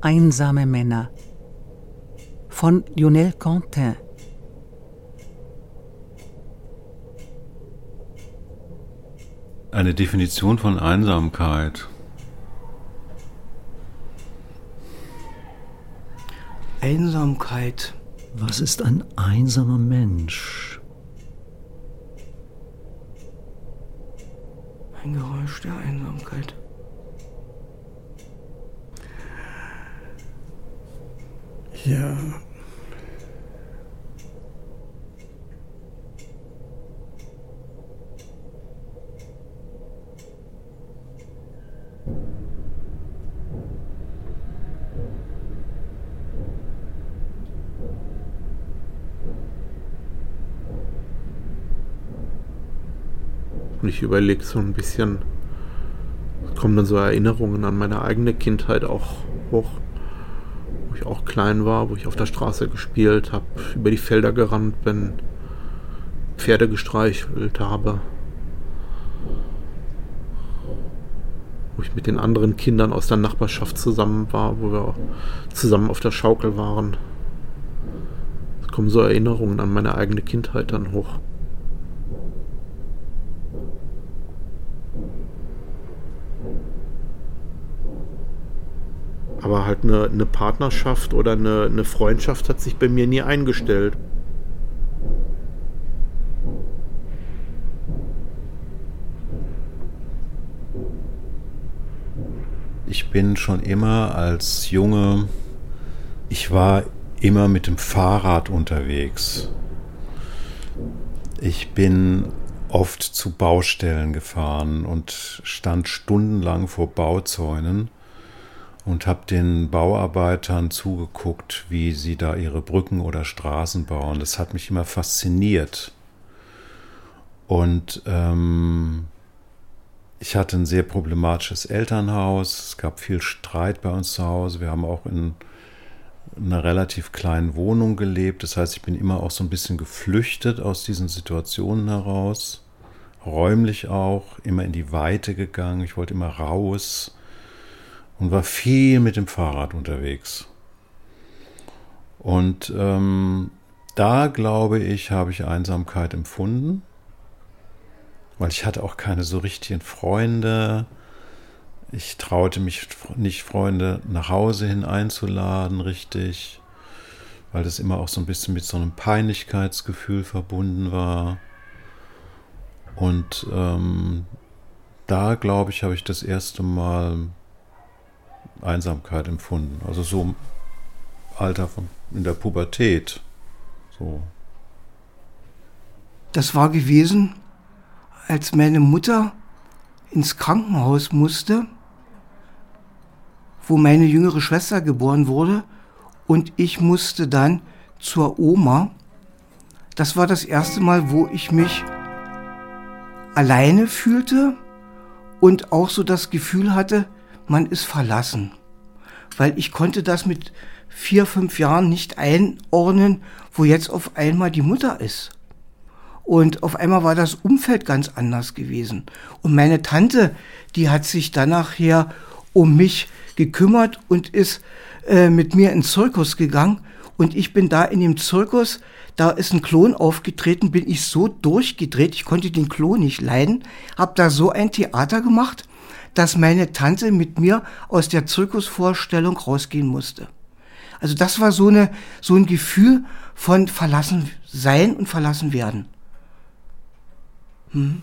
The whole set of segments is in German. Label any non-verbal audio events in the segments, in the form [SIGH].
Einsame Männer von Lionel Quentin. Eine Definition von Einsamkeit. Einsamkeit. Was ist ein einsamer Mensch? Ein Geräusch der Einsamkeit. Ja. Und ich überlege so ein bisschen, kommen dann so Erinnerungen an meine eigene Kindheit auch hoch, auch klein war, wo ich auf der Straße gespielt habe, über die Felder gerannt bin, Pferde gestreichelt habe, wo ich mit den anderen Kindern aus der Nachbarschaft zusammen war, wo wir zusammen auf der Schaukel waren. Es kommen so Erinnerungen an meine eigene Kindheit dann hoch. Aber halt eine, eine Partnerschaft oder eine, eine Freundschaft hat sich bei mir nie eingestellt. Ich bin schon immer als Junge, ich war immer mit dem Fahrrad unterwegs. Ich bin oft zu Baustellen gefahren und stand stundenlang vor Bauzäunen und habe den Bauarbeitern zugeguckt, wie sie da ihre Brücken oder Straßen bauen. Das hat mich immer fasziniert. Und ähm, ich hatte ein sehr problematisches Elternhaus. Es gab viel Streit bei uns zu Hause. Wir haben auch in einer relativ kleinen Wohnung gelebt. Das heißt, ich bin immer auch so ein bisschen geflüchtet aus diesen Situationen heraus. Räumlich auch, immer in die Weite gegangen. Ich wollte immer raus und war viel mit dem Fahrrad unterwegs. Und ähm, da glaube ich, habe ich Einsamkeit empfunden, weil ich hatte auch keine so richtigen Freunde. Ich traute mich nicht, Freunde nach Hause hin einzuladen, richtig, weil das immer auch so ein bisschen mit so einem Peinlichkeitsgefühl verbunden war. Und ähm, da, glaube ich, habe ich das erste Mal Einsamkeit empfunden. Also so im Alter von in der Pubertät. So. Das war gewesen, als meine Mutter ins Krankenhaus musste, wo meine jüngere Schwester geboren wurde und ich musste dann zur Oma. Das war das erste Mal, wo ich mich alleine fühlte und auch so das Gefühl hatte, man ist verlassen. Weil ich konnte das mit vier, fünf Jahren nicht einordnen, wo jetzt auf einmal die Mutter ist. Und auf einmal war das Umfeld ganz anders gewesen. Und meine Tante, die hat sich dann nachher um mich gekümmert und ist äh, mit mir ins Zirkus gegangen. Und ich bin da in dem Zirkus, da ist ein Klon aufgetreten, bin ich so durchgedreht, ich konnte den Klon nicht leiden, habe da so ein Theater gemacht dass meine Tante mit mir aus der Zirkusvorstellung rausgehen musste. Also das war so, eine, so ein Gefühl von verlassen sein und verlassen werden. Hm.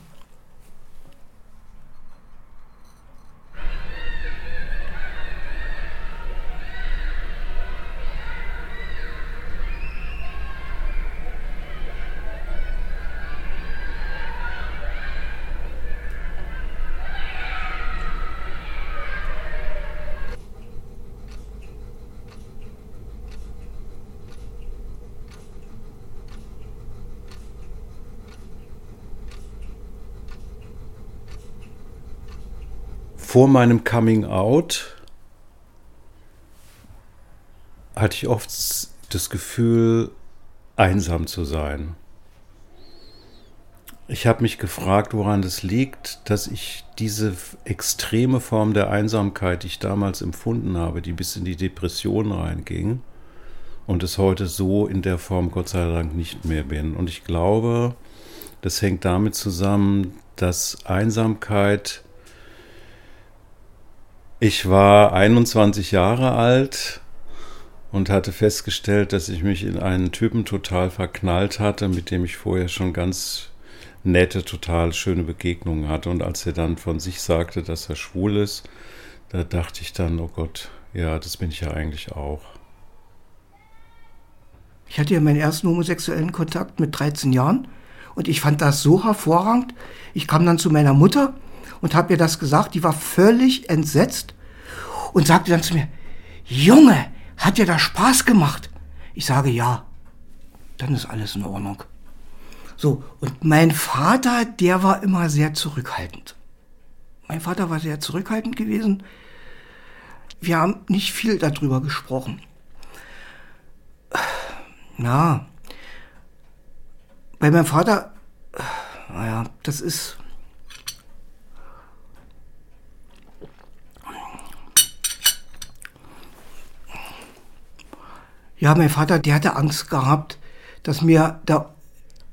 Vor meinem Coming Out hatte ich oft das Gefühl, einsam zu sein. ich habe mich gefragt, woran das liegt, dass ich diese extreme Form der Einsamkeit, die ich damals empfunden habe, die bis in die Depression reinging, und es heute so in der Form Gott sei Dank nicht mehr bin. Und ich glaube, das hängt damit zusammen, dass Einsamkeit ich war 21 Jahre alt und hatte festgestellt, dass ich mich in einen Typen total verknallt hatte, mit dem ich vorher schon ganz nette, total schöne Begegnungen hatte. Und als er dann von sich sagte, dass er schwul ist, da dachte ich dann, oh Gott, ja, das bin ich ja eigentlich auch. Ich hatte ja meinen ersten homosexuellen Kontakt mit 13 Jahren und ich fand das so hervorragend. Ich kam dann zu meiner Mutter und habe ihr das gesagt. Die war völlig entsetzt und sagte dann zu mir, Junge, hat dir das Spaß gemacht? Ich sage ja, dann ist alles in Ordnung. So, und mein Vater, der war immer sehr zurückhaltend. Mein Vater war sehr zurückhaltend gewesen. Wir haben nicht viel darüber gesprochen. Na, bei meinem Vater, naja, das ist, Ja, mein Vater, der hatte Angst gehabt, dass mir da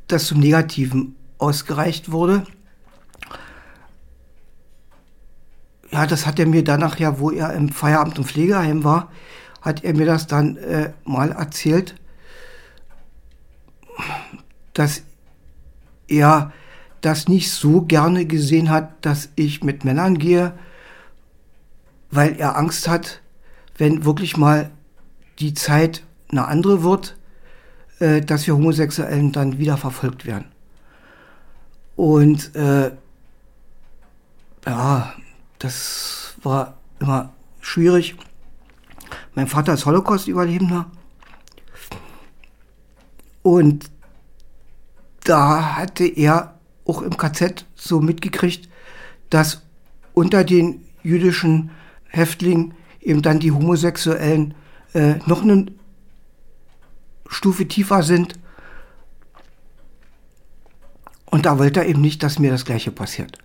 das zum Negativen ausgereicht wurde. Ja, das hat er mir danach ja, wo er im Feierabend und Pflegeheim war, hat er mir das dann äh, mal erzählt, dass er das nicht so gerne gesehen hat, dass ich mit Männern gehe, weil er Angst hat, wenn wirklich mal die Zeit eine andere wird, äh, dass wir Homosexuellen dann wieder verfolgt werden. Und äh, ja, das war immer schwierig. Mein Vater ist Holocaust-Überlebender. Und da hatte er auch im KZ so mitgekriegt, dass unter den jüdischen Häftlingen eben dann die Homosexuellen äh, noch einen Stufe tiefer sind. Und da wollte er eben nicht, dass mir das gleiche passiert.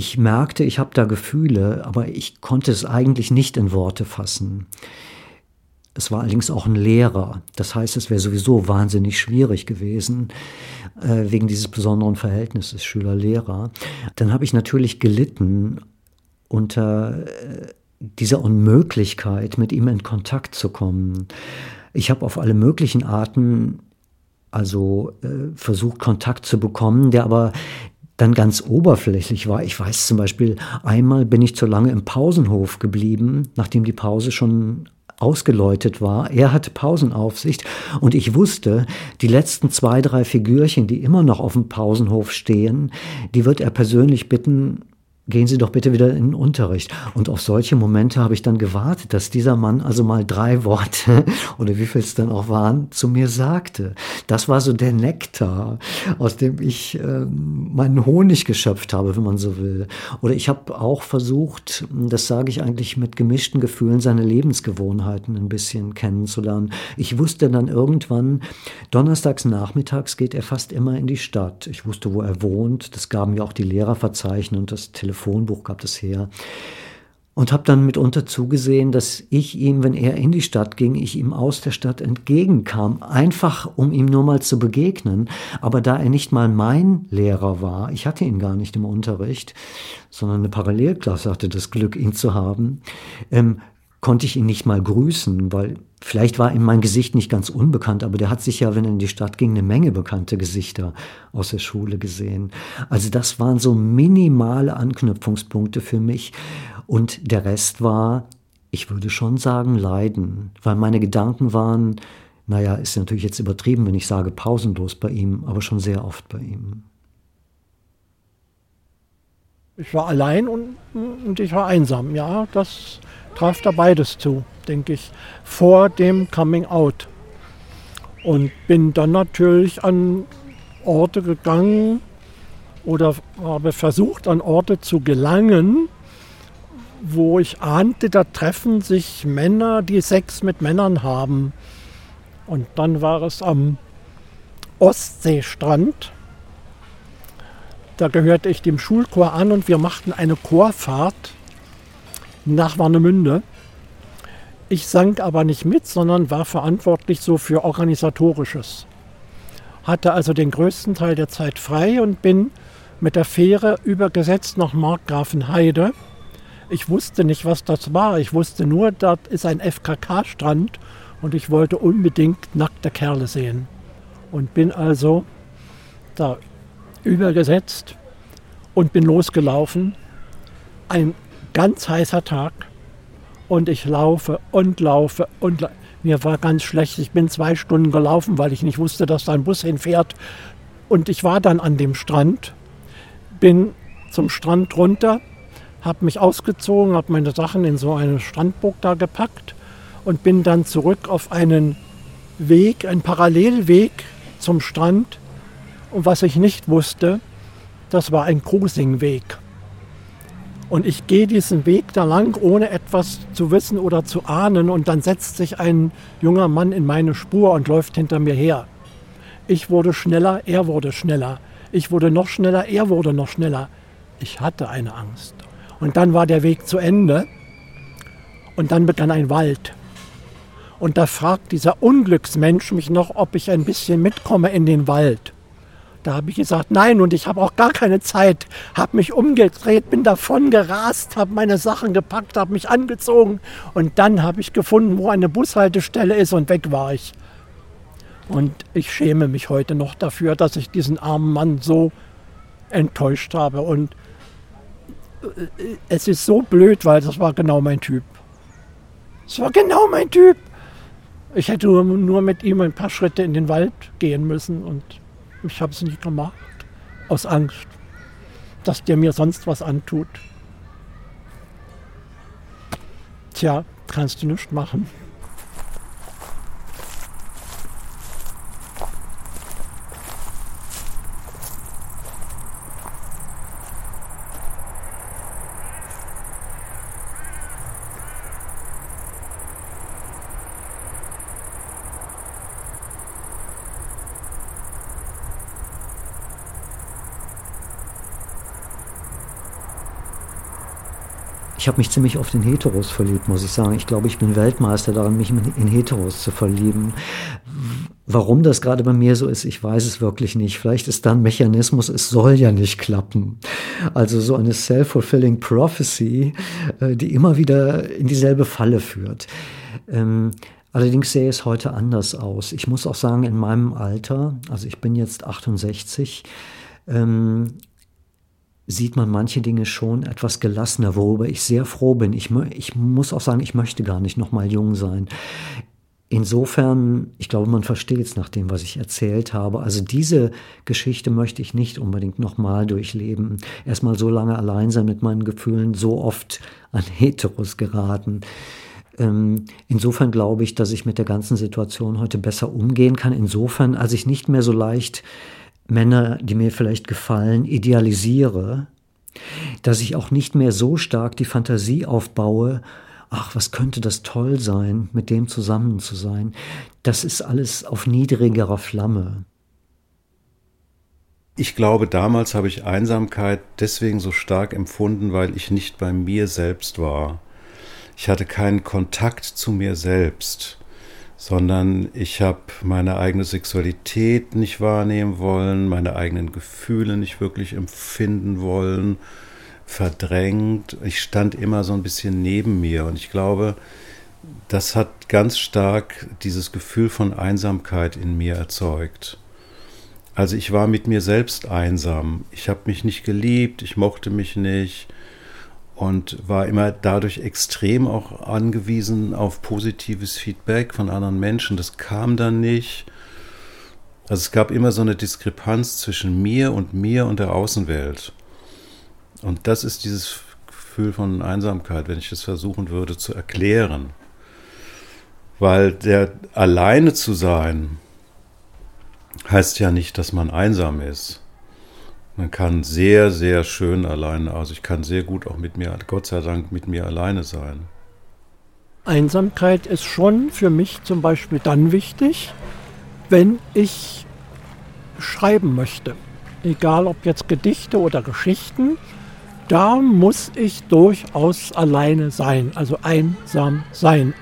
Ich merkte, ich habe da Gefühle, aber ich konnte es eigentlich nicht in Worte fassen. Es war allerdings auch ein Lehrer. Das heißt, es wäre sowieso wahnsinnig schwierig gewesen, äh, wegen dieses besonderen Verhältnisses Schüler-Lehrer. Dann habe ich natürlich gelitten unter äh, dieser Unmöglichkeit, mit ihm in Kontakt zu kommen. Ich habe auf alle möglichen Arten also äh, versucht, Kontakt zu bekommen, der aber dann ganz oberflächlich war. Ich weiß zum Beispiel, einmal bin ich zu lange im Pausenhof geblieben, nachdem die Pause schon ausgeläutet war. Er hatte Pausenaufsicht und ich wusste, die letzten zwei, drei Figürchen, die immer noch auf dem Pausenhof stehen, die wird er persönlich bitten, gehen Sie doch bitte wieder in den Unterricht. Und auf solche Momente habe ich dann gewartet, dass dieser Mann also mal drei Worte [LAUGHS] oder wie viel es dann auch waren, zu mir sagte. Das war so der Nektar, aus dem ich äh, meinen Honig geschöpft habe, wenn man so will. Oder ich habe auch versucht, das sage ich eigentlich mit gemischten Gefühlen, seine Lebensgewohnheiten ein bisschen kennenzulernen. Ich wusste dann irgendwann, donnerstags nachmittags geht er fast immer in die Stadt. Ich wusste, wo er wohnt. Das gaben ja auch die Lehrerverzeichnis und das Telefon Telefonbuch gab es her. Und habe dann mitunter zugesehen, dass ich ihm, wenn er in die Stadt ging, ich ihm aus der Stadt entgegenkam, einfach um ihm nur mal zu begegnen. Aber da er nicht mal mein Lehrer war, ich hatte ihn gar nicht im Unterricht, sondern eine Parallelklasse hatte das Glück, ihn zu haben, ähm, konnte ich ihn nicht mal grüßen, weil vielleicht war ihm mein Gesicht nicht ganz unbekannt, aber der hat sich ja, wenn er in die Stadt ging, eine Menge bekannte Gesichter aus der Schule gesehen. Also das waren so minimale Anknüpfungspunkte für mich. Und der Rest war, ich würde schon sagen, Leiden, weil meine Gedanken waren, naja, ist natürlich jetzt übertrieben, wenn ich sage pausenlos bei ihm, aber schon sehr oft bei ihm. Ich war allein und, und ich war einsam, ja, das traf da beides zu, denke ich, vor dem Coming Out. Und bin dann natürlich an Orte gegangen oder habe versucht, an Orte zu gelangen, wo ich ahnte, da treffen sich Männer, die Sex mit Männern haben. Und dann war es am Ostseestrand. Da gehörte ich dem Schulchor an und wir machten eine Chorfahrt nach Warnemünde. Ich sang aber nicht mit, sondern war verantwortlich so für organisatorisches. Hatte also den größten Teil der Zeit frei und bin mit der Fähre übergesetzt nach Markgrafenheide. Ich wusste nicht, was das war. Ich wusste nur, das ist ein FKK-Strand und ich wollte unbedingt nackte Kerle sehen. Und bin also da übergesetzt und bin losgelaufen. Ein ganz heißer Tag und ich laufe und laufe und la mir war ganz schlecht. Ich bin zwei Stunden gelaufen, weil ich nicht wusste, dass da ein Bus hinfährt. Und ich war dann an dem Strand, bin zum Strand runter, habe mich ausgezogen, habe meine Sachen in so eine Strandburg da gepackt und bin dann zurück auf einen Weg, einen Parallelweg zum Strand. Und was ich nicht wusste, das war ein Cruisingweg. Und ich gehe diesen Weg da lang, ohne etwas zu wissen oder zu ahnen. Und dann setzt sich ein junger Mann in meine Spur und läuft hinter mir her. Ich wurde schneller, er wurde schneller. Ich wurde noch schneller, er wurde noch schneller. Ich hatte eine Angst. Und dann war der Weg zu Ende. Und dann begann ein Wald. Und da fragt dieser Unglücksmensch mich noch, ob ich ein bisschen mitkomme in den Wald. Da habe ich gesagt, nein, und ich habe auch gar keine Zeit. Habe mich umgedreht, bin davon gerast, habe meine Sachen gepackt, habe mich angezogen und dann habe ich gefunden, wo eine Bushaltestelle ist und weg war ich. Und ich schäme mich heute noch dafür, dass ich diesen armen Mann so enttäuscht habe. Und äh, es ist so blöd, weil das war genau mein Typ. Es war genau mein Typ. Ich hätte nur mit ihm ein paar Schritte in den Wald gehen müssen und ich habe es nicht gemacht, aus Angst, dass der mir sonst was antut. Tja, kannst du nichts machen. Ich habe mich ziemlich oft in Heteros verliebt, muss ich sagen. Ich glaube, ich bin Weltmeister daran, mich in Heteros zu verlieben. Warum das gerade bei mir so ist, ich weiß es wirklich nicht. Vielleicht ist da ein Mechanismus, es soll ja nicht klappen. Also so eine self-fulfilling prophecy, äh, die immer wieder in dieselbe Falle führt. Ähm, allerdings sähe es heute anders aus. Ich muss auch sagen, in meinem Alter, also ich bin jetzt 68, sieht man manche Dinge schon etwas gelassener, worüber ich sehr froh bin. Ich, ich muss auch sagen, ich möchte gar nicht noch mal jung sein. Insofern, ich glaube, man versteht es nach dem, was ich erzählt habe. Also diese Geschichte möchte ich nicht unbedingt nochmal durchleben. Erstmal so lange allein sein mit meinen Gefühlen, so oft an [LAUGHS] Heteros geraten. Ähm, insofern glaube ich, dass ich mit der ganzen Situation heute besser umgehen kann. Insofern, als ich nicht mehr so leicht Männer, die mir vielleicht gefallen, idealisiere, dass ich auch nicht mehr so stark die Fantasie aufbaue, ach, was könnte das toll sein, mit dem zusammen zu sein. Das ist alles auf niedrigerer Flamme. Ich glaube, damals habe ich Einsamkeit deswegen so stark empfunden, weil ich nicht bei mir selbst war. Ich hatte keinen Kontakt zu mir selbst, sondern ich habe meine eigene Sexualität nicht wahrnehmen wollen, meine eigenen Gefühle nicht wirklich empfinden wollen verdrängt. Ich stand immer so ein bisschen neben mir und ich glaube, das hat ganz stark dieses Gefühl von Einsamkeit in mir erzeugt. Also ich war mit mir selbst einsam. Ich habe mich nicht geliebt, ich mochte mich nicht und war immer dadurch extrem auch angewiesen auf positives Feedback von anderen Menschen. Das kam dann nicht. Also es gab immer so eine Diskrepanz zwischen mir und mir und der Außenwelt. Und das ist dieses Gefühl von Einsamkeit, wenn ich es versuchen würde zu erklären. Weil der alleine zu sein heißt ja nicht, dass man einsam ist. Man kann sehr, sehr schön alleine, also ich kann sehr gut auch mit mir, Gott sei Dank, mit mir alleine sein. Einsamkeit ist schon für mich zum Beispiel dann wichtig, wenn ich schreiben möchte. Egal ob jetzt Gedichte oder Geschichten, da muss ich durchaus alleine sein, also einsam sein.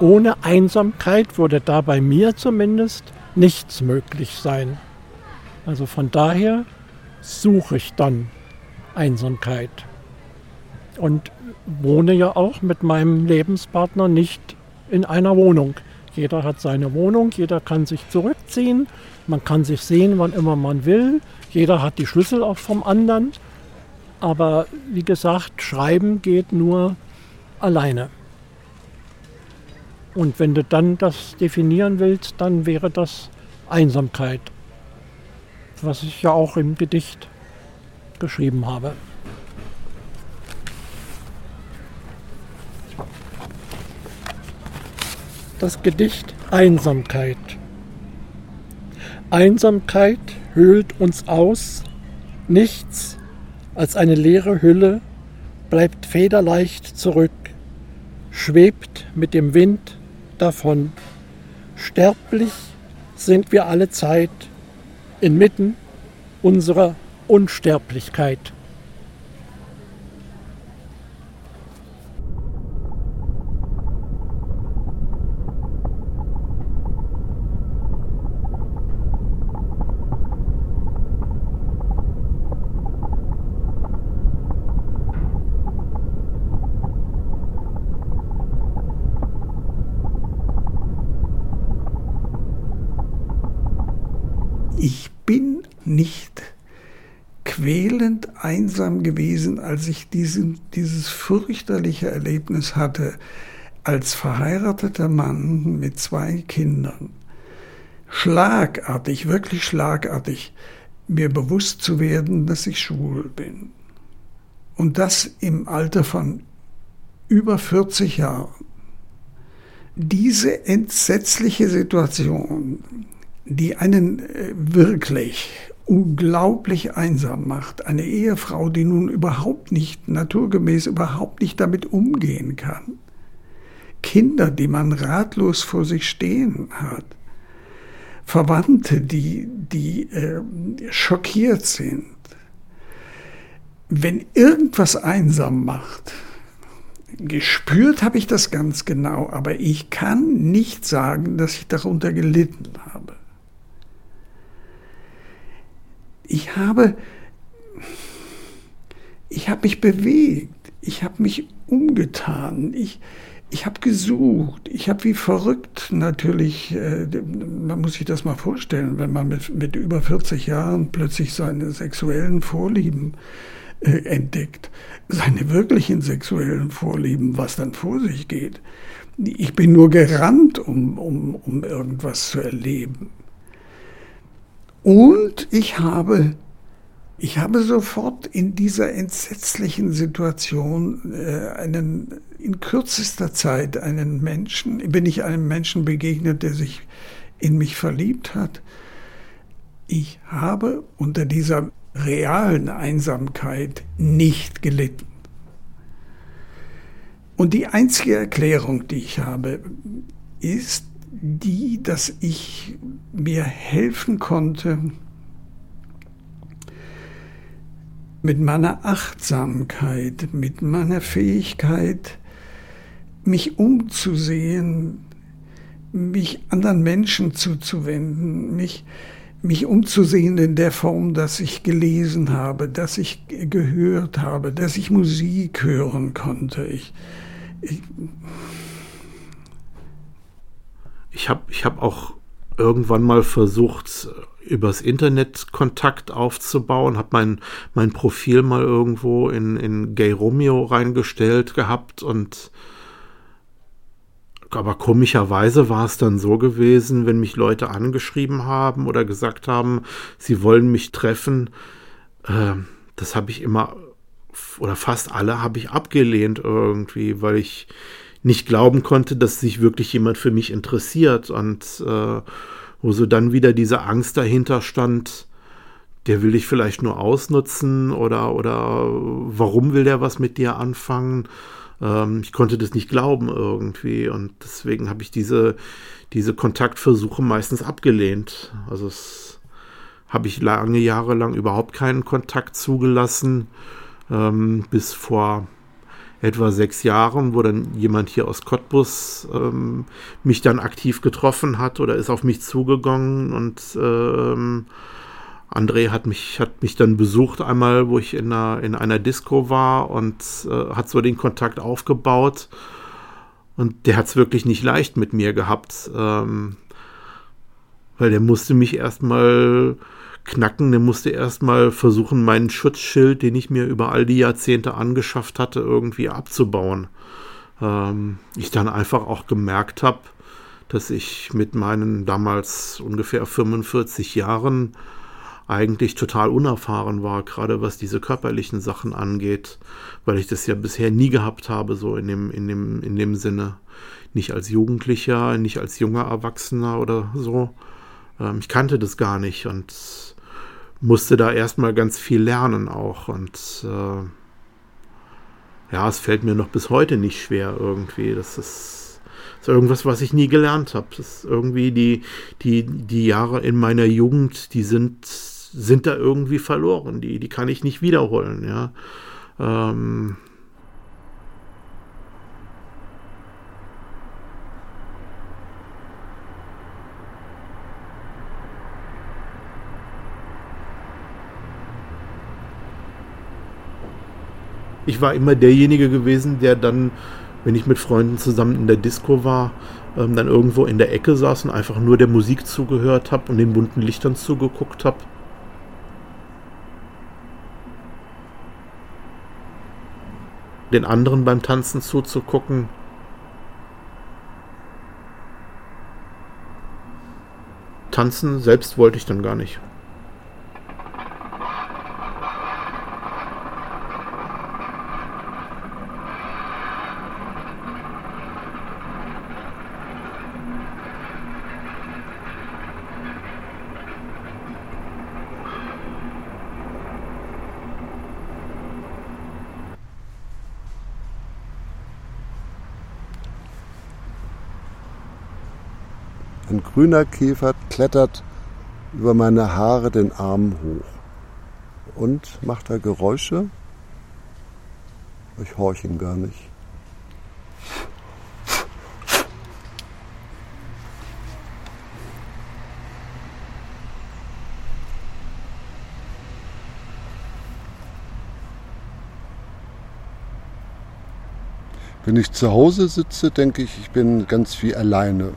Ohne Einsamkeit würde da bei mir zumindest nichts möglich sein. Also von daher suche ich dann Einsamkeit. Und wohne ja auch mit meinem Lebenspartner nicht in einer Wohnung. Jeder hat seine Wohnung, jeder kann sich zurückziehen, man kann sich sehen, wann immer man will, jeder hat die Schlüssel auch vom anderen. Aber wie gesagt, schreiben geht nur alleine. Und wenn du dann das definieren willst, dann wäre das Einsamkeit, was ich ja auch im Gedicht geschrieben habe. Das Gedicht Einsamkeit. Einsamkeit höhlt uns aus, nichts als eine leere Hülle, bleibt federleicht zurück, schwebt mit dem Wind davon. Sterblich sind wir alle Zeit inmitten unserer Unsterblichkeit. nicht quälend einsam gewesen, als ich diesen, dieses fürchterliche Erlebnis hatte, als verheirateter Mann mit zwei Kindern, schlagartig, wirklich schlagartig, mir bewusst zu werden, dass ich schwul bin. Und das im Alter von über 40 Jahren. Diese entsetzliche Situation, die einen äh, wirklich unglaublich einsam macht. Eine Ehefrau, die nun überhaupt nicht, naturgemäß überhaupt nicht damit umgehen kann. Kinder, die man ratlos vor sich stehen hat. Verwandte, die, die äh, schockiert sind. Wenn irgendwas einsam macht, gespürt habe ich das ganz genau, aber ich kann nicht sagen, dass ich darunter gelitten habe. Ich habe, ich habe mich bewegt, ich habe mich umgetan, ich, ich habe gesucht, ich habe wie verrückt natürlich, äh, man muss sich das mal vorstellen, wenn man mit, mit über 40 Jahren plötzlich seine sexuellen Vorlieben äh, entdeckt. Seine wirklichen sexuellen Vorlieben, was dann vor sich geht. Ich bin nur gerannt, um, um, um irgendwas zu erleben. Und ich habe, ich habe sofort in dieser entsetzlichen Situation äh, einen, in kürzester Zeit einen Menschen, bin ich einem Menschen begegnet, der sich in mich verliebt hat. Ich habe unter dieser realen Einsamkeit nicht gelitten. Und die einzige Erklärung, die ich habe, ist die, dass ich mir helfen konnte, mit meiner Achtsamkeit, mit meiner Fähigkeit, mich umzusehen, mich anderen Menschen zuzuwenden, mich, mich umzusehen in der Form, dass ich gelesen habe, dass ich gehört habe, dass ich Musik hören konnte. Ich, ich, ich habe ich hab auch irgendwann mal versucht, übers Internet Kontakt aufzubauen, habe mein, mein Profil mal irgendwo in, in Gay Romeo reingestellt gehabt und aber komischerweise war es dann so gewesen, wenn mich Leute angeschrieben haben oder gesagt haben, sie wollen mich treffen, äh, das habe ich immer oder fast alle habe ich abgelehnt irgendwie, weil ich nicht glauben konnte, dass sich wirklich jemand für mich interessiert und äh, wo so dann wieder diese Angst dahinter stand, der will dich vielleicht nur ausnutzen oder, oder warum will der was mit dir anfangen? Ähm, ich konnte das nicht glauben irgendwie und deswegen habe ich diese, diese Kontaktversuche meistens abgelehnt. Also es habe ich lange Jahre lang überhaupt keinen Kontakt zugelassen, ähm, bis vor etwa sechs Jahren, wo dann jemand hier aus Cottbus ähm, mich dann aktiv getroffen hat oder ist auf mich zugegangen und ähm, André hat mich, hat mich dann besucht einmal, wo ich in einer, in einer Disco war und äh, hat so den Kontakt aufgebaut. Und der hat es wirklich nicht leicht mit mir gehabt, ähm, weil der musste mich erstmal knacken. Der musste erstmal versuchen, meinen Schutzschild, den ich mir über all die Jahrzehnte angeschafft hatte, irgendwie abzubauen. Ähm, ich dann einfach auch gemerkt habe, dass ich mit meinen damals ungefähr 45 Jahren eigentlich total unerfahren war, gerade was diese körperlichen Sachen angeht, weil ich das ja bisher nie gehabt habe, so in dem, in dem, in dem Sinne. Nicht als Jugendlicher, nicht als junger Erwachsener oder so. Ähm, ich kannte das gar nicht und musste da erstmal ganz viel lernen auch. Und äh, ja, es fällt mir noch bis heute nicht schwer irgendwie. Das ist, ist irgendwas, was ich nie gelernt habe. Das ist irgendwie die, die, die Jahre in meiner Jugend, die sind, sind da irgendwie verloren. Die, die kann ich nicht wiederholen, ja. Ähm, ich war immer derjenige gewesen, der dann, wenn ich mit Freunden zusammen in der Disco war, ähm, dann irgendwo in der Ecke saß und einfach nur der Musik zugehört habe und den bunten Lichtern zugeguckt habe. Den anderen beim Tanzen zuzugucken. Tanzen selbst wollte ich dann gar nicht. Ein grüner Käfer klettert über meine Haare den Arm hoch und macht da Geräusche. Ich horche ihn gar nicht. Wenn ich zu Hause sitze, denke ich, ich bin ganz viel alleine.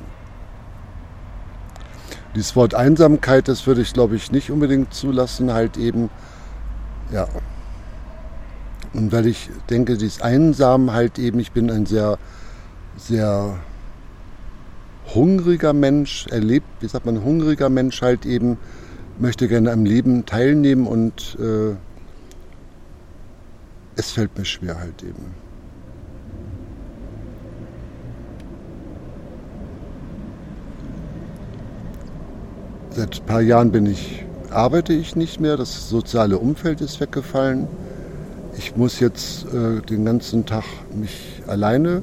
Dieses Wort Einsamkeit, das würde ich glaube ich nicht unbedingt zulassen, halt eben, ja. Und weil ich denke, dieses Einsam halt eben, ich bin ein sehr, sehr hungriger Mensch, erlebt, wie sagt man, hungriger Mensch halt eben, möchte gerne am Leben teilnehmen und äh, es fällt mir schwer halt eben. Seit ein paar Jahren bin ich, arbeite ich nicht mehr, das soziale Umfeld ist weggefallen. Ich muss jetzt äh, den ganzen Tag mich alleine,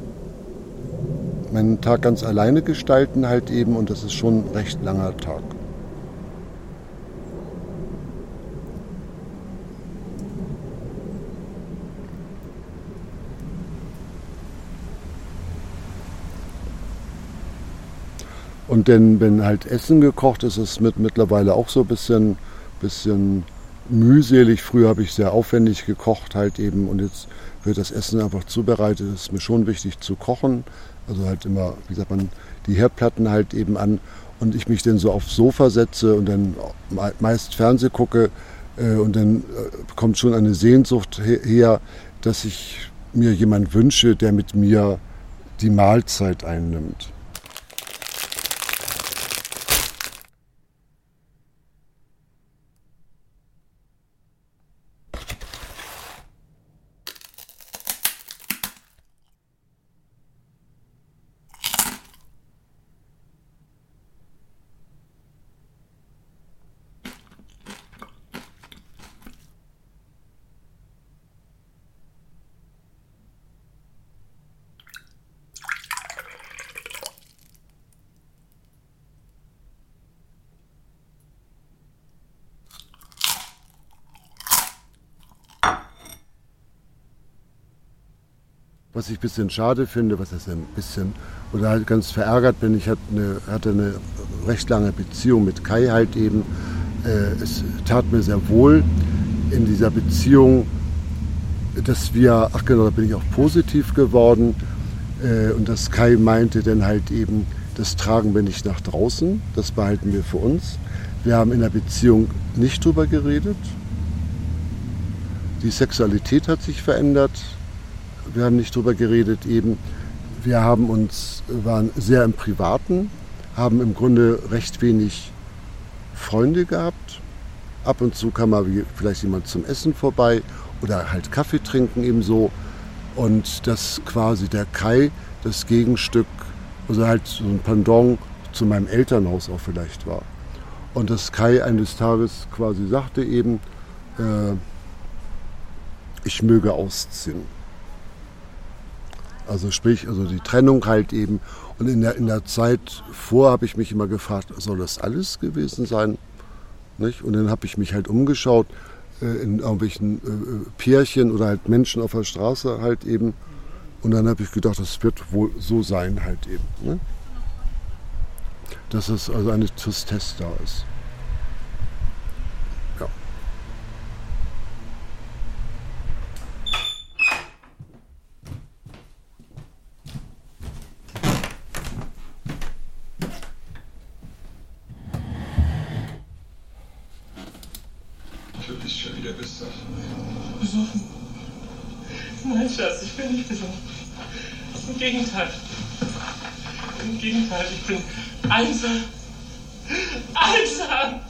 meinen Tag ganz alleine gestalten halt eben und das ist schon ein recht langer Tag. Und denn, wenn halt Essen gekocht ist, ist es mit mittlerweile auch so ein bisschen, bisschen mühselig. Früher habe ich sehr aufwendig gekocht halt eben und jetzt wird das Essen einfach zubereitet. Es ist mir schon wichtig zu kochen. Also halt immer, wie sagt man, die Herdplatten halt eben an und ich mich dann so aufs Sofa setze und dann meist Fernseh gucke äh, und dann äh, kommt schon eine Sehnsucht her, dass ich mir jemand wünsche, der mit mir die Mahlzeit einnimmt. Was ich ein bisschen schade finde, was ist ein bisschen, oder halt ganz verärgert bin, ich hatte eine, hatte eine recht lange Beziehung mit Kai halt eben. Äh, es tat mir sehr wohl in dieser Beziehung, dass wir, ach genau, da bin ich auch positiv geworden. Äh, und dass Kai meinte dann halt eben, das tragen wir nicht nach draußen, das behalten wir für uns. Wir haben in der Beziehung nicht drüber geredet. Die Sexualität hat sich verändert wir haben nicht drüber geredet eben. Wir haben uns, waren sehr im Privaten, haben im Grunde recht wenig Freunde gehabt. Ab und zu kam mal vielleicht jemand zum Essen vorbei oder halt Kaffee trinken ebenso. Und dass quasi der Kai das Gegenstück, also halt so ein Pendant zu meinem Elternhaus auch vielleicht war. Und dass Kai eines Tages quasi sagte eben, äh, ich möge ausziehen. Also sprich, also die Trennung halt eben. Und in der, in der Zeit vor habe ich mich immer gefragt, soll das alles gewesen sein? Nicht? Und dann habe ich mich halt umgeschaut äh, in irgendwelchen äh, äh, Pärchen oder halt Menschen auf der Straße halt eben. Und dann habe ich gedacht, das wird wohl so sein halt eben. Ne? Dass es also eine Tristesse da ist. Gegenteil. Im Gegenteil, ich bin einsam. Einsam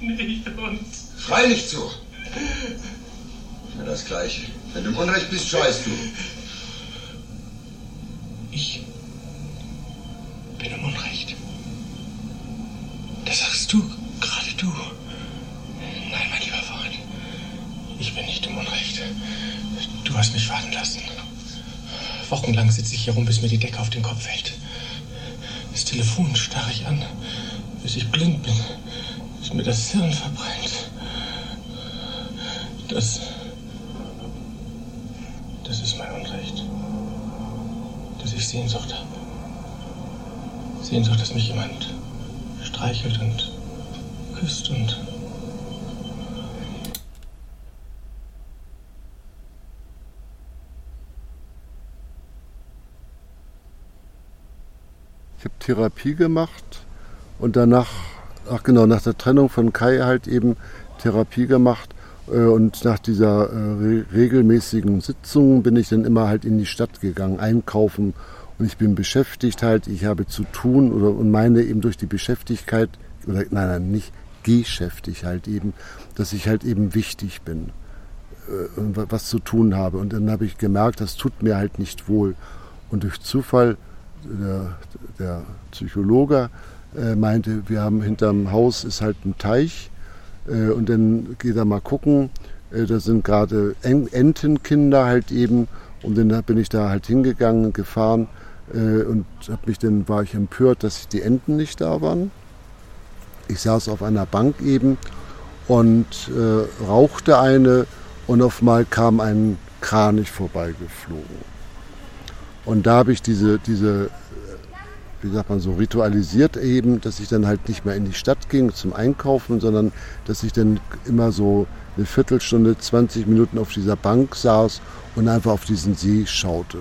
bin ich und. Schrei nicht so. Ist mir das Gleiche. Wenn du im Unrecht bist, schreist du. Ich bin im Unrecht. Das sagst du, gerade du. Nein, mein lieber Freund. Ich bin nicht im Unrecht. Du hast mich warten lassen. Wochenlang sitze ich hier rum, bis mir die Decke auf den Kopf fällt. Das Telefon starre ich an, bis ich blind bin, bis mir das Hirn verbrennt. Das. Das ist mein Unrecht. Dass ich Sehnsucht habe. Sehnsucht, dass mich jemand streichelt und küsst und Therapie gemacht und danach, ach genau, nach der Trennung von Kai halt eben Therapie gemacht Äh, und nach dieser äh, regelmäßigen Sitzung bin ich dann immer halt in die Stadt gegangen, einkaufen. Und ich bin beschäftigt halt, ich habe zu tun oder und meine eben durch die Beschäftigkeit, oder nein, nein, nicht geschäftig halt eben, dass ich halt eben wichtig bin äh, und was zu tun habe. Und dann habe ich gemerkt, das tut mir halt nicht wohl. Und durch Zufall, der, der Psychologe äh, meinte, wir haben hinterm Haus ist halt ein Teich äh, und dann geht er mal gucken. Äh, da sind gerade Entenkinder halt eben und dann bin ich da halt hingegangen, gefahren äh, und hab mich dann war ich empört, dass die Enten nicht da waren. Ich saß auf einer Bank eben und äh, rauchte eine und auf einmal kam ein Kranich vorbeigeflogen. Und da habe ich diese, diese wie sagt man so, ritualisiert eben, dass ich dann halt nicht mehr in die Stadt ging zum Einkaufen, sondern dass ich dann immer so eine Viertelstunde, 20 Minuten auf dieser Bank saß und einfach auf diesen See schaute.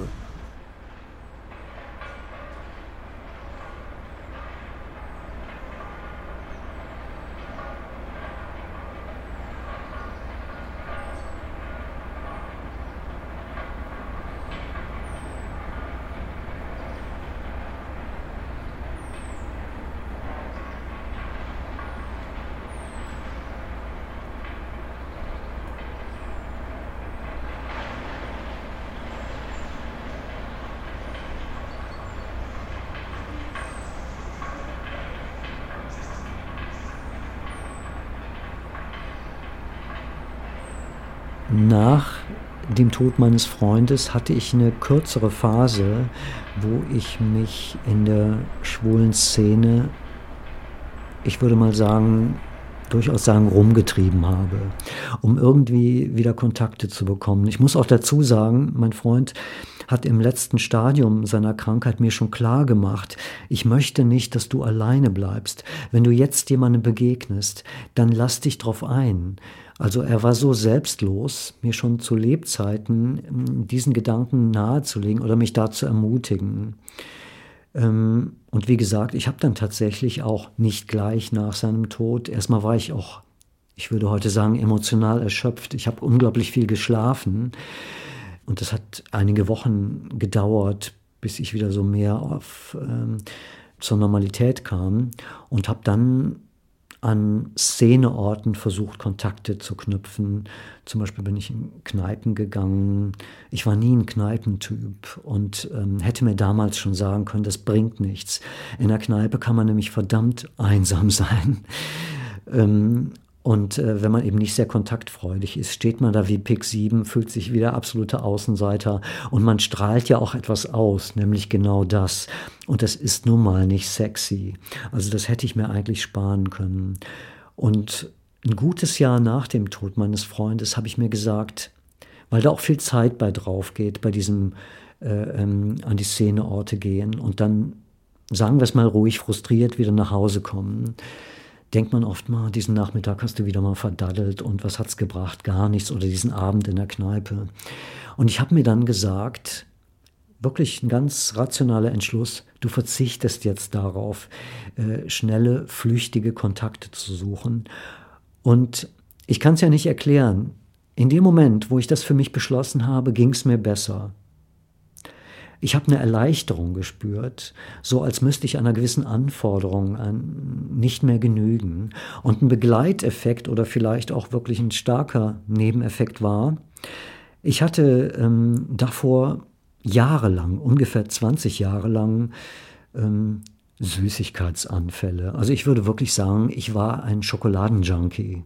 Nach dem Tod meines Freundes hatte ich eine kürzere Phase, wo ich mich in der schwulen Szene, ich würde mal sagen, durchaus sagen, rumgetrieben habe, um irgendwie wieder Kontakte zu bekommen. Ich muss auch dazu sagen, mein Freund hat im letzten Stadium seiner Krankheit mir schon klar gemacht, ich möchte nicht, dass du alleine bleibst. Wenn du jetzt jemandem begegnest, dann lass dich drauf ein. Also er war so selbstlos, mir schon zu Lebzeiten ähm, diesen Gedanken nahezulegen oder mich da zu ermutigen. Ähm, und wie gesagt, ich habe dann tatsächlich auch nicht gleich nach seinem Tod, erstmal war ich auch, ich würde heute sagen, emotional erschöpft. Ich habe unglaublich viel geschlafen und das hat einige Wochen gedauert, bis ich wieder so mehr auf, ähm, zur Normalität kam und habe dann an Szeneorten versucht, Kontakte zu knüpfen. Zum Beispiel bin ich in Kneipen gegangen. Ich war nie ein Kneipentyp und ähm, hätte mir damals schon sagen können, das bringt nichts. In der Kneipe kann man nämlich verdammt einsam [LAUGHS] sein. Ähm, und äh, wenn man eben nicht sehr kontaktfreudig ist, steht man da wie Pick 7, fühlt sich wie der absolute Außenseiter und man strahlt ja auch etwas aus, nämlich genau das. Und das ist nun mal nicht sexy. Also das hätte ich mir eigentlich sparen können. Und ein gutes Jahr nach dem Tod meines Freundes habe ich mir gesagt, weil da auch viel Zeit bei drauf geht, bei diesem äh, ähm, an die Szeneorte gehen und dann, sagen wir es mal ruhig, frustriert wieder nach Hause kommen denkt man oft mal, diesen Nachmittag hast du wieder mal verdaddelt und was hat's gebracht? Gar nichts oder diesen Abend in der Kneipe. Und ich habe mir dann gesagt, wirklich ein ganz rationaler Entschluss, du verzichtest jetzt darauf, äh, schnelle, flüchtige Kontakte zu suchen. Und ich kann es ja nicht erklären. In dem Moment, wo ich das für mich beschlossen habe, ging es mir besser. Ich habe eine Erleichterung gespürt, so als müsste ich einer gewissen Anforderung an nicht mehr genügen. Und ein Begleiteffekt oder vielleicht auch wirklich ein starker Nebeneffekt war, ich hatte ähm, davor jahrelang, ungefähr 20 Jahre lang, ähm, Süßigkeitsanfälle. Also ich würde wirklich sagen, ich war ein Schokoladenjunkie.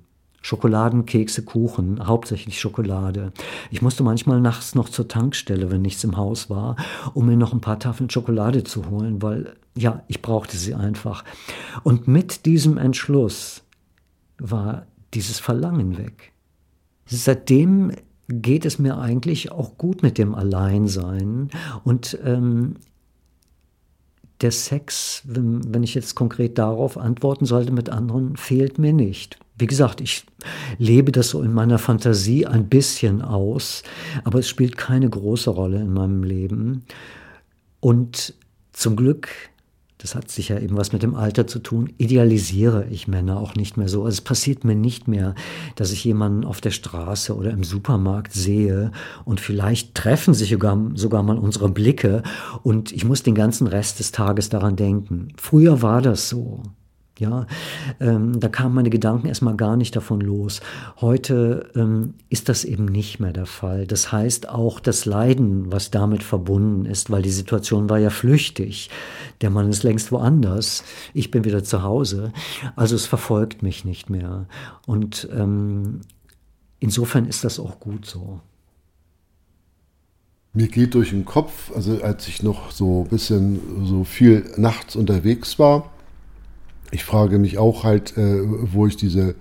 Schokoladen, Kekse, Kuchen, hauptsächlich Schokolade. Ich musste manchmal nachts noch zur Tankstelle, wenn nichts im Haus war, um mir noch ein paar Tafeln Schokolade zu holen, weil ja, ich brauchte sie einfach. Und mit diesem Entschluss war dieses Verlangen weg. Seitdem geht es mir eigentlich auch gut mit dem Alleinsein und ähm, der Sex, wenn, wenn ich jetzt konkret darauf antworten sollte mit anderen, fehlt mir nicht. Wie gesagt, ich lebe das so in meiner Fantasie ein bisschen aus, aber es spielt keine große Rolle in meinem Leben. Und zum Glück das hat sicher eben was mit dem Alter zu tun, idealisiere ich Männer auch nicht mehr so. Also es passiert mir nicht mehr, dass ich jemanden auf der Straße oder im Supermarkt sehe und vielleicht treffen sich sogar, sogar mal unsere Blicke und ich muss den ganzen Rest des Tages daran denken. Früher war das so. Ja, ähm, da kamen meine Gedanken erstmal gar nicht davon los. Heute ähm, ist das eben nicht mehr der Fall. Das heißt auch das Leiden, was damit verbunden ist, weil die Situation war ja flüchtig. Der Mann ist längst woanders. Ich bin wieder zu Hause. Also es verfolgt mich nicht mehr. Und ähm, insofern ist das auch gut so. Mir geht durch den Kopf, also als ich noch so ein bisschen so viel nachts unterwegs war, ich frage mich auch halt, äh, wo ich diese,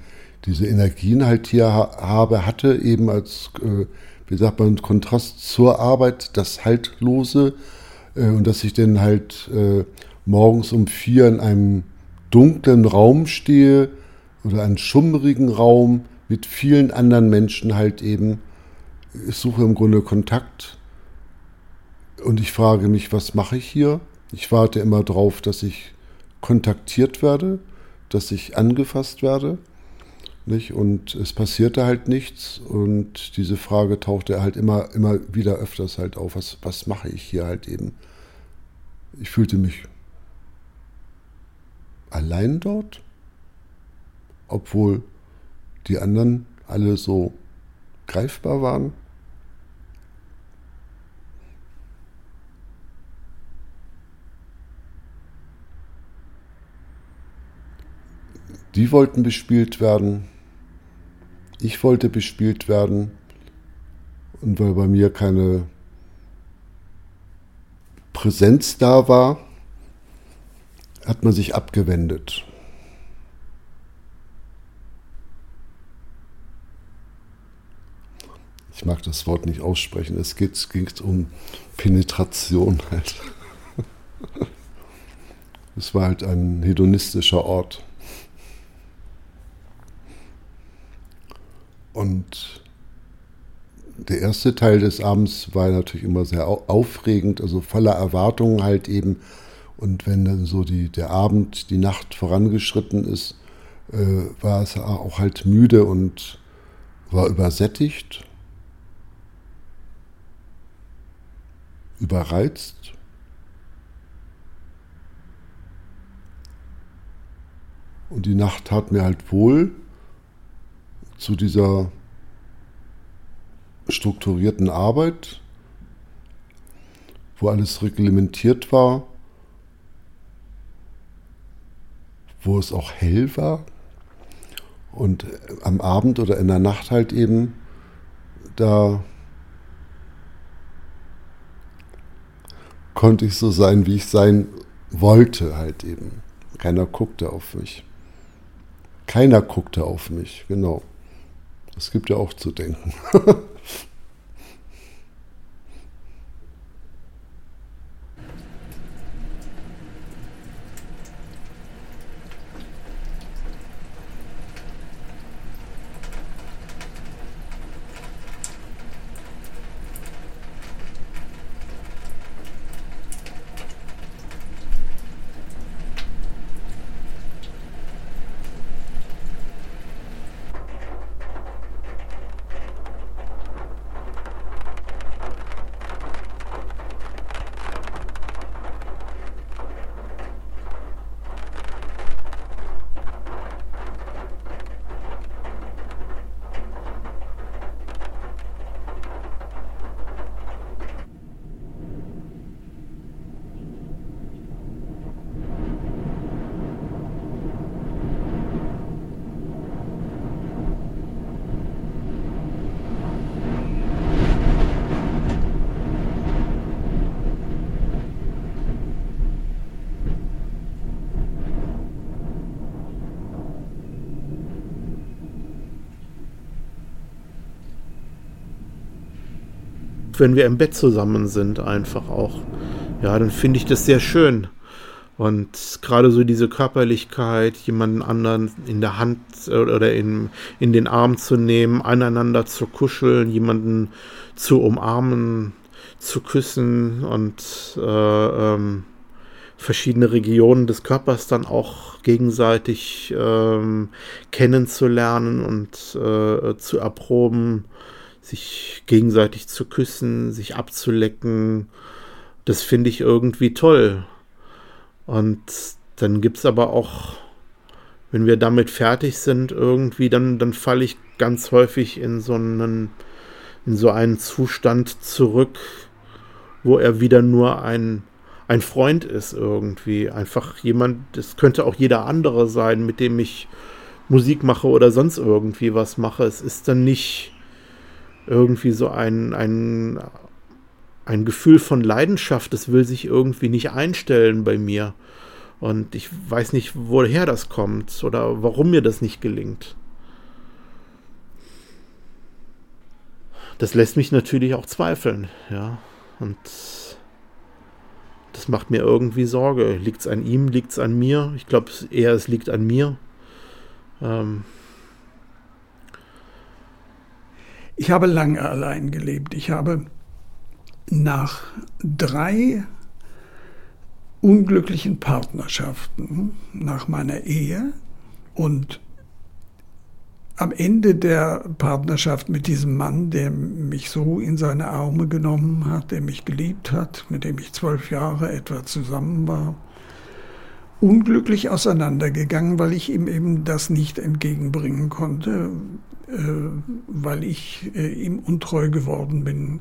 diese Energien halt hier ha habe, hatte, eben als, äh, wie sagt man, Kontrast zur Arbeit, das Haltlose äh, und dass ich dann halt äh, morgens um vier in einem dunklen Raum stehe oder einen schummrigen Raum mit vielen anderen Menschen halt eben. Ich suche im Grunde Kontakt und ich frage mich, was mache ich hier? Ich warte immer drauf, dass ich kontaktiert werde, dass ich angefasst werde. Nicht? Und es passierte halt nichts. Und diese Frage tauchte halt immer, immer wieder öfters halt auf. Was, was mache ich hier halt eben? Ich fühlte mich allein dort, obwohl die anderen alle so greifbar waren. Die wollten bespielt werden. Ich wollte bespielt werden. Und weil bei mir keine Präsenz da war, hat man sich abgewendet. Ich mag das Wort nicht aussprechen. Es ging um Penetration halt. [LAUGHS] Es war halt ein hedonistischer Ort. Und der erste Teil des Abends war natürlich immer sehr aufregend, also voller Erwartungen halt eben. Und wenn dann so die, der Abend, die Nacht vorangeschritten ist, äh, war es auch halt müde und war übersättigt, überreizt. Und die Nacht tat mir halt wohl zu dieser strukturierten Arbeit, wo alles reglementiert war, wo es auch hell war und am Abend oder in der Nacht halt eben da konnte ich so sein, wie ich sein wollte halt eben. Keiner guckte auf mich. Keiner guckte auf mich, genau. Das gibt ja auch zu denken. [LAUGHS] wenn wir im Bett zusammen sind, einfach auch. Ja, dann finde ich das sehr schön. Und gerade so diese Körperlichkeit, jemanden anderen in der Hand oder in, in den Arm zu nehmen, aneinander zu kuscheln, jemanden zu umarmen, zu küssen und äh, ähm, verschiedene Regionen des Körpers dann auch gegenseitig ähm, kennenzulernen und äh, zu erproben, sich gegenseitig zu küssen, sich abzulecken. Das finde ich irgendwie toll. Und dann gibt es aber auch, wenn wir damit fertig sind, irgendwie, dann, dann falle ich ganz häufig in so einen, in so einen Zustand zurück, wo er wieder nur ein, ein Freund ist irgendwie. Einfach jemand, es könnte auch jeder andere sein, mit dem ich Musik mache oder sonst irgendwie was mache. Es ist dann nicht irgendwie so ein, ein, ein Gefühl von Leidenschaft, das will sich irgendwie nicht einstellen bei mir. Und ich weiß nicht, woher das kommt oder warum mir das nicht gelingt. Das lässt mich natürlich auch zweifeln, ja. Und das macht mir irgendwie Sorge. Liegt es an ihm, liegt es an mir? Ich glaube eher, es liegt an mir. Ähm ich habe lange allein gelebt. Ich habe nach drei unglücklichen Partnerschaften nach meiner Ehe und am Ende der Partnerschaft mit diesem Mann, der mich so in seine Arme genommen hat, der mich geliebt hat, mit dem ich zwölf Jahre etwa zusammen war, unglücklich auseinandergegangen, weil ich ihm eben das nicht entgegenbringen konnte, äh, weil ich äh, ihm untreu geworden bin.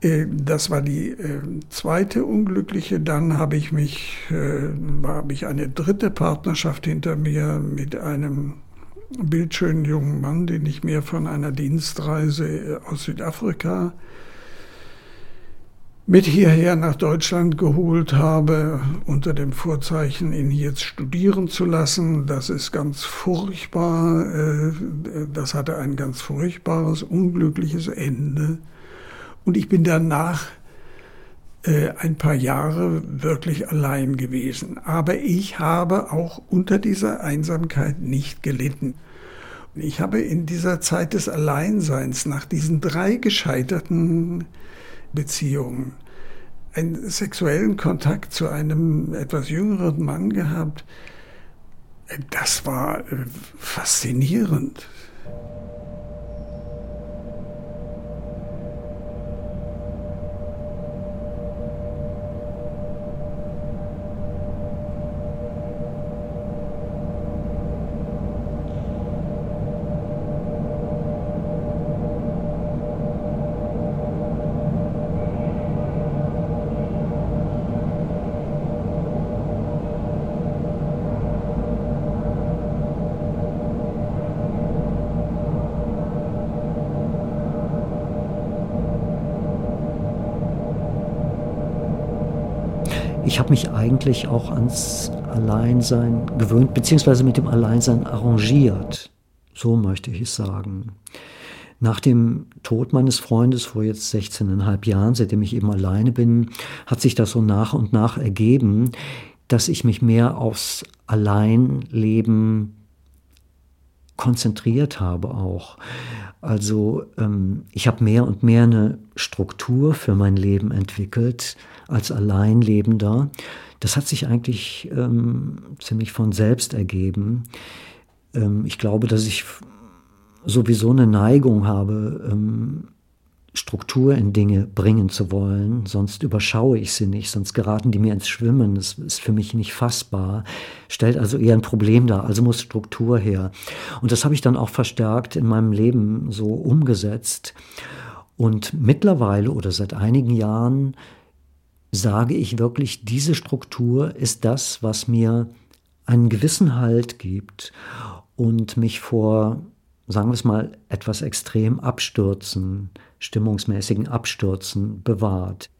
Äh, das war die zweite unglückliche. Dann habe ich mich, habe ich eine dritte Partnerschaft hinter mir mit einem bildschönen jungen Mann, den ich mir von einer Dienstreise äh, aus Südafrika mit hierher nach Deutschland geholt habe, unter dem Vorzeichen, ihn jetzt studieren zu lassen. Das ist ganz furchtbar. Äh, das hatte ein ganz furchtbares, unglückliches Ende. Und ich bin danach äh, ein paar Jahre wirklich allein gewesen. Aber ich habe auch unter dieser Einsamkeit nicht gelitten. Ich habe in dieser Zeit des Alleinseins, nach diesen drei gescheiterten Beziehungen, einen sexuellen Kontakt zu einem etwas jüngeren Mann gehabt. Das war äh, faszinierend. Ich habe mich eigentlich auch ans Alleinsein gewöhnt, beziehungsweise mit dem Alleinsein arrangiert. So möchte ich es sagen. Nach dem Tod meines Freundes vor jetzt 16,5 Jahren, seitdem ich eben alleine bin, hat sich das so nach und nach ergeben, dass ich mich mehr aufs Alleinleben konzentriert habe auch. Also ähm, ich habe mehr und mehr eine Struktur für mein Leben entwickelt als Alleinlebender. Das hat sich eigentlich ähm, ziemlich von selbst ergeben. Ähm, ich glaube, dass ich sowieso eine Neigung habe, ähm, Struktur in Dinge bringen zu wollen, sonst überschaue ich sie nicht, sonst geraten die mir ins Schwimmen. Das ist für mich nicht fassbar, stellt also eher ein Problem dar, also muss Struktur her. Und das habe ich dann auch verstärkt in meinem Leben so umgesetzt. Und mittlerweile oder seit einigen Jahren sage ich wirklich, diese Struktur ist das, was mir einen gewissen Halt gibt und mich vor, sagen wir es mal, etwas extrem abstürzen stimmungsmäßigen Abstürzen bewahrt.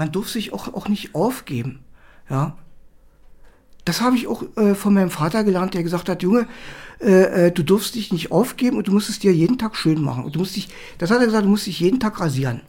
Man durfte sich auch, auch nicht aufgeben. Ja? das habe ich auch äh, von meinem Vater gelernt, der gesagt hat, Junge, äh, äh, du durfst dich nicht aufgeben und du musst es dir jeden Tag schön machen. Und du musst dich, das hat er gesagt, du musst dich jeden Tag rasieren.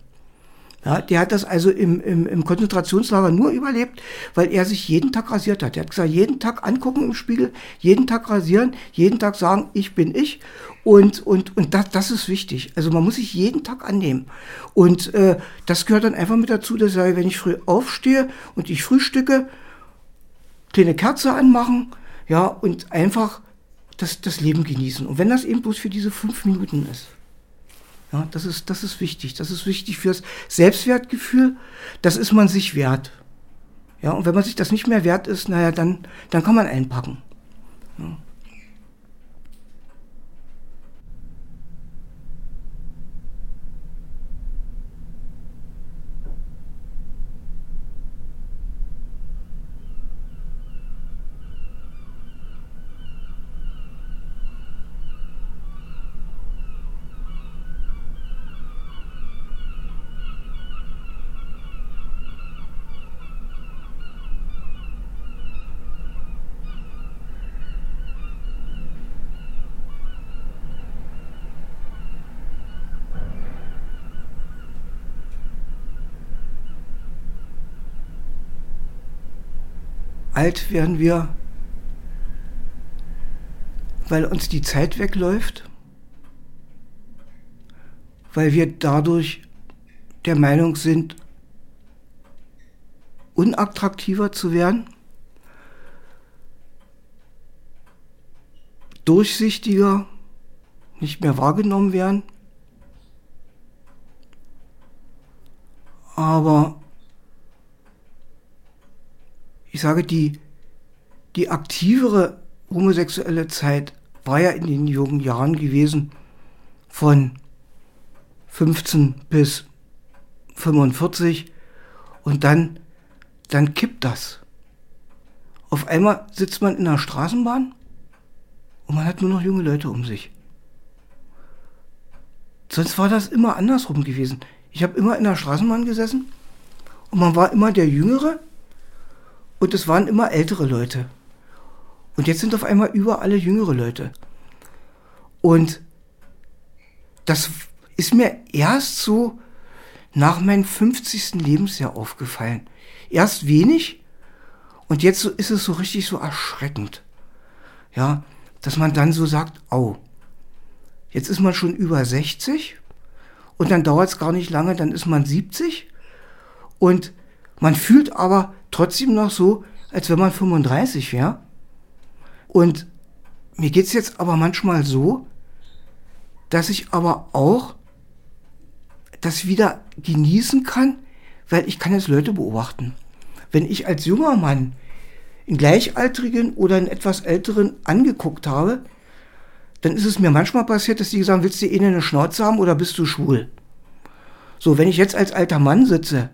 Ja, der hat das also im, im, im Konzentrationslager nur überlebt, weil er sich jeden Tag rasiert hat. Er hat gesagt, jeden Tag angucken im Spiegel, jeden Tag rasieren, jeden Tag sagen, ich bin ich. Und, und, und das, das ist wichtig. Also man muss sich jeden Tag annehmen. Und äh, das gehört dann einfach mit dazu, dass ich, wenn ich früh aufstehe und ich frühstücke, kleine Kerze anmachen, ja, und einfach das, das Leben genießen. Und wenn das eben bloß für diese fünf Minuten ist. Ja, das ist, das ist wichtig. Das ist wichtig fürs Selbstwertgefühl. Das ist man sich wert. Ja, und wenn man sich das nicht mehr wert ist, naja, dann, dann kann man einpacken. Ja. Alt werden wir, weil uns die Zeit wegläuft, weil wir dadurch der Meinung sind, unattraktiver zu werden, durchsichtiger, nicht mehr wahrgenommen werden. Aber ich sage, die, die aktivere homosexuelle Zeit war ja in den jungen Jahren gewesen von 15 bis 45 und dann, dann kippt das. Auf einmal sitzt man in der Straßenbahn und man hat nur noch junge Leute um sich. Sonst war das immer andersrum gewesen. Ich habe immer in der Straßenbahn gesessen und man war immer der Jüngere und es waren immer ältere Leute. Und jetzt sind auf einmal überall jüngere Leute. Und das ist mir erst so nach meinem 50. Lebensjahr aufgefallen. Erst wenig und jetzt ist es so richtig so erschreckend. Ja, dass man dann so sagt, au, jetzt ist man schon über 60 und dann dauert es gar nicht lange, dann ist man 70 und man fühlt aber trotzdem noch so, als wenn man 35 wäre. Und mir geht es jetzt aber manchmal so, dass ich aber auch das wieder genießen kann, weil ich kann jetzt Leute beobachten. Wenn ich als junger Mann einen Gleichaltrigen oder einen etwas Älteren angeguckt habe, dann ist es mir manchmal passiert, dass die gesagt haben, willst du eh eine Schnauze haben oder bist du schwul? So, wenn ich jetzt als alter Mann sitze,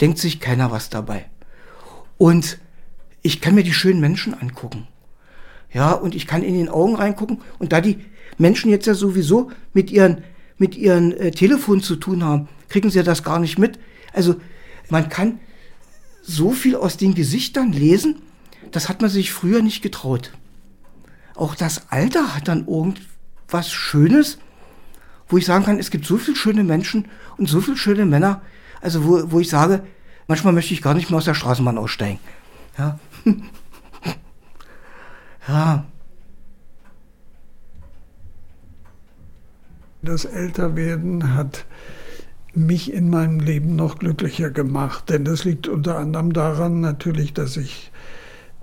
denkt sich keiner was dabei. Und ich kann mir die schönen Menschen angucken. Ja, und ich kann in den Augen reingucken. Und da die Menschen jetzt ja sowieso mit ihren, mit ihren äh, Telefonen zu tun haben, kriegen sie ja das gar nicht mit. Also man kann so viel aus den Gesichtern lesen, das hat man sich früher nicht getraut. Auch das Alter hat dann irgendwas Schönes, wo ich sagen kann, es gibt so viele schöne Menschen und so viele schöne Männer, also wo, wo ich sage, manchmal möchte ich gar nicht mehr aus der Straßenbahn aussteigen. Ja. [LAUGHS] ja. Das Älterwerden hat mich in meinem Leben noch glücklicher gemacht, denn das liegt unter anderem daran natürlich, dass ich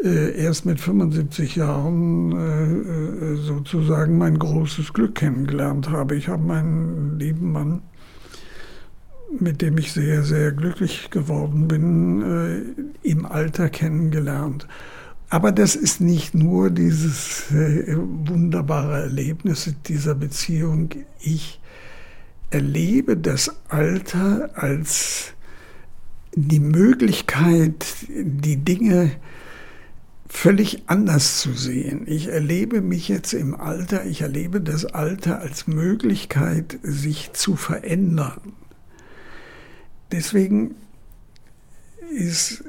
äh, erst mit 75 Jahren äh, äh, sozusagen mein großes Glück kennengelernt habe. Ich habe meinen lieben Mann mit dem ich sehr, sehr glücklich geworden bin, äh, im Alter kennengelernt. Aber das ist nicht nur dieses äh, wunderbare Erlebnis dieser Beziehung. Ich erlebe das Alter als die Möglichkeit, die Dinge völlig anders zu sehen. Ich erlebe mich jetzt im Alter, ich erlebe das Alter als Möglichkeit, sich zu verändern. Deswegen ist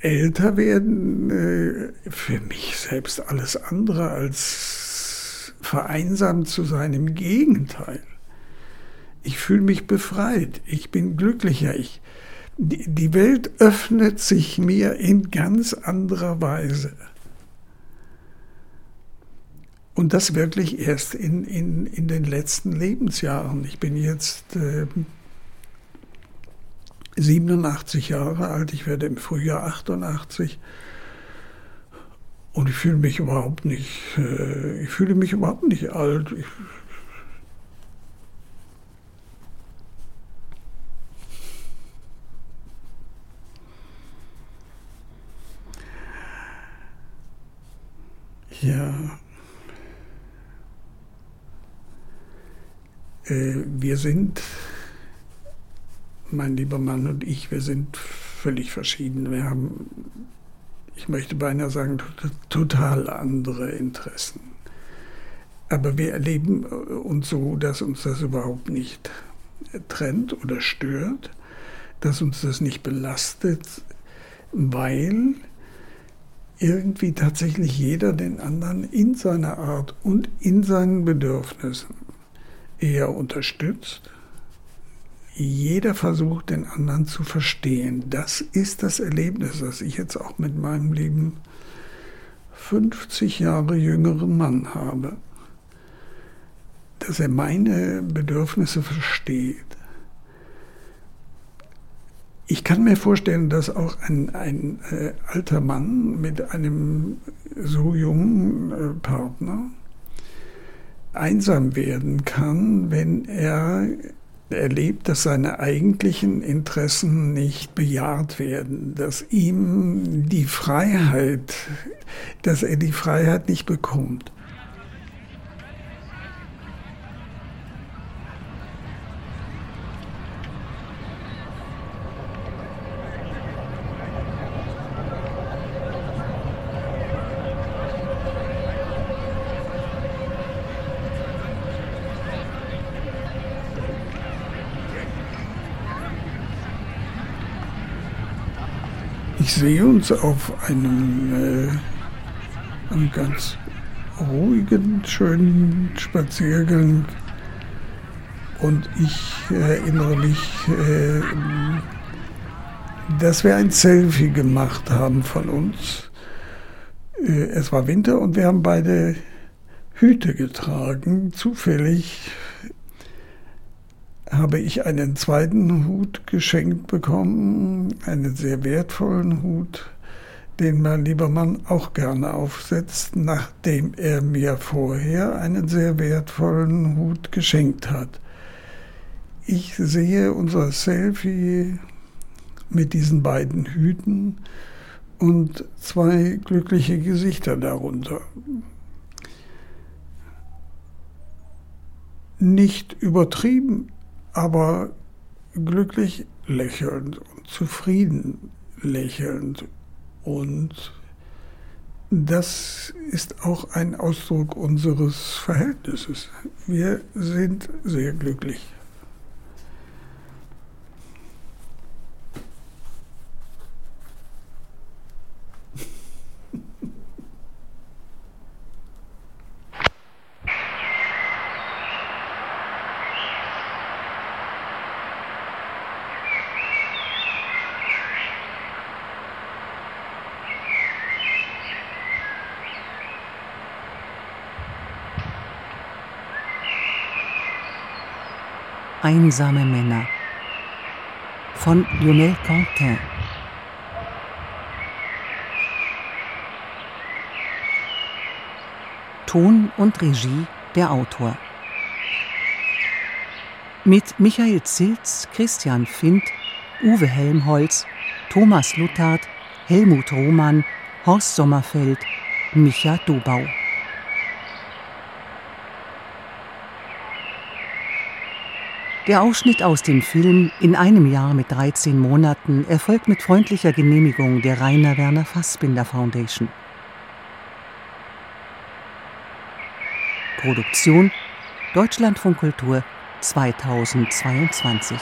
älter werden äh, für mich selbst alles andere als vereinsamt zu sein. Im Gegenteil. Ich fühle mich befreit. Ich bin glücklicher. Ich, die, die Welt öffnet sich mir in ganz anderer Weise. Und das wirklich erst in, in, in den letzten Lebensjahren. Ich bin jetzt äh, 87 Jahre alt, ich werde im Frühjahr 88. Und ich fühle mich überhaupt nicht, äh, ich fühle mich überhaupt nicht alt. Ich, ja. Äh, wir sind mein lieber Mann und ich, wir sind völlig verschieden. Wir haben, ich möchte beinahe sagen, total andere Interessen. Aber wir erleben uns so, dass uns das überhaupt nicht trennt oder stört, dass uns das nicht belastet, weil irgendwie tatsächlich jeder den anderen in seiner Art und in seinen Bedürfnissen eher unterstützt jeder versucht, den anderen zu verstehen. Das ist das Erlebnis, das ich jetzt auch mit meinem lieben 50 Jahre jüngeren Mann habe. Dass er meine Bedürfnisse versteht. Ich kann mir vorstellen, dass auch ein, ein äh, alter Mann mit einem so jungen äh, Partner einsam werden kann, wenn er erlebt, dass seine eigentlichen Interessen nicht bejaht werden, dass ihm die Freiheit, dass er die Freiheit nicht bekommt. Ich sehe uns auf einem, äh, einem ganz ruhigen, schönen Spaziergang und ich erinnere mich, äh, dass wir ein Selfie gemacht haben von uns. Äh, es war Winter und wir haben beide Hüte getragen, zufällig habe ich einen zweiten Hut geschenkt bekommen, einen sehr wertvollen Hut, den mein lieber Mann auch gerne aufsetzt, nachdem er mir vorher einen sehr wertvollen Hut geschenkt hat. Ich sehe unser Selfie mit diesen beiden Hüten und zwei glückliche Gesichter darunter. Nicht übertrieben, aber glücklich lächelnd und zufrieden lächelnd. Und das ist auch ein Ausdruck unseres Verhältnisses. Wir sind sehr glücklich. Einsame Männer von Lionel Quentin. Ton und Regie der Autor. Mit Michael Zilz, Christian Findt, Uwe Helmholtz, Thomas Luthard, Helmut Roman, Horst Sommerfeld, Micha Dobau. Der Ausschnitt aus dem Film In einem Jahr mit 13 Monaten erfolgt mit freundlicher Genehmigung der Rainer Werner Fassbinder Foundation. Produktion Deutschlandfunk Kultur 2022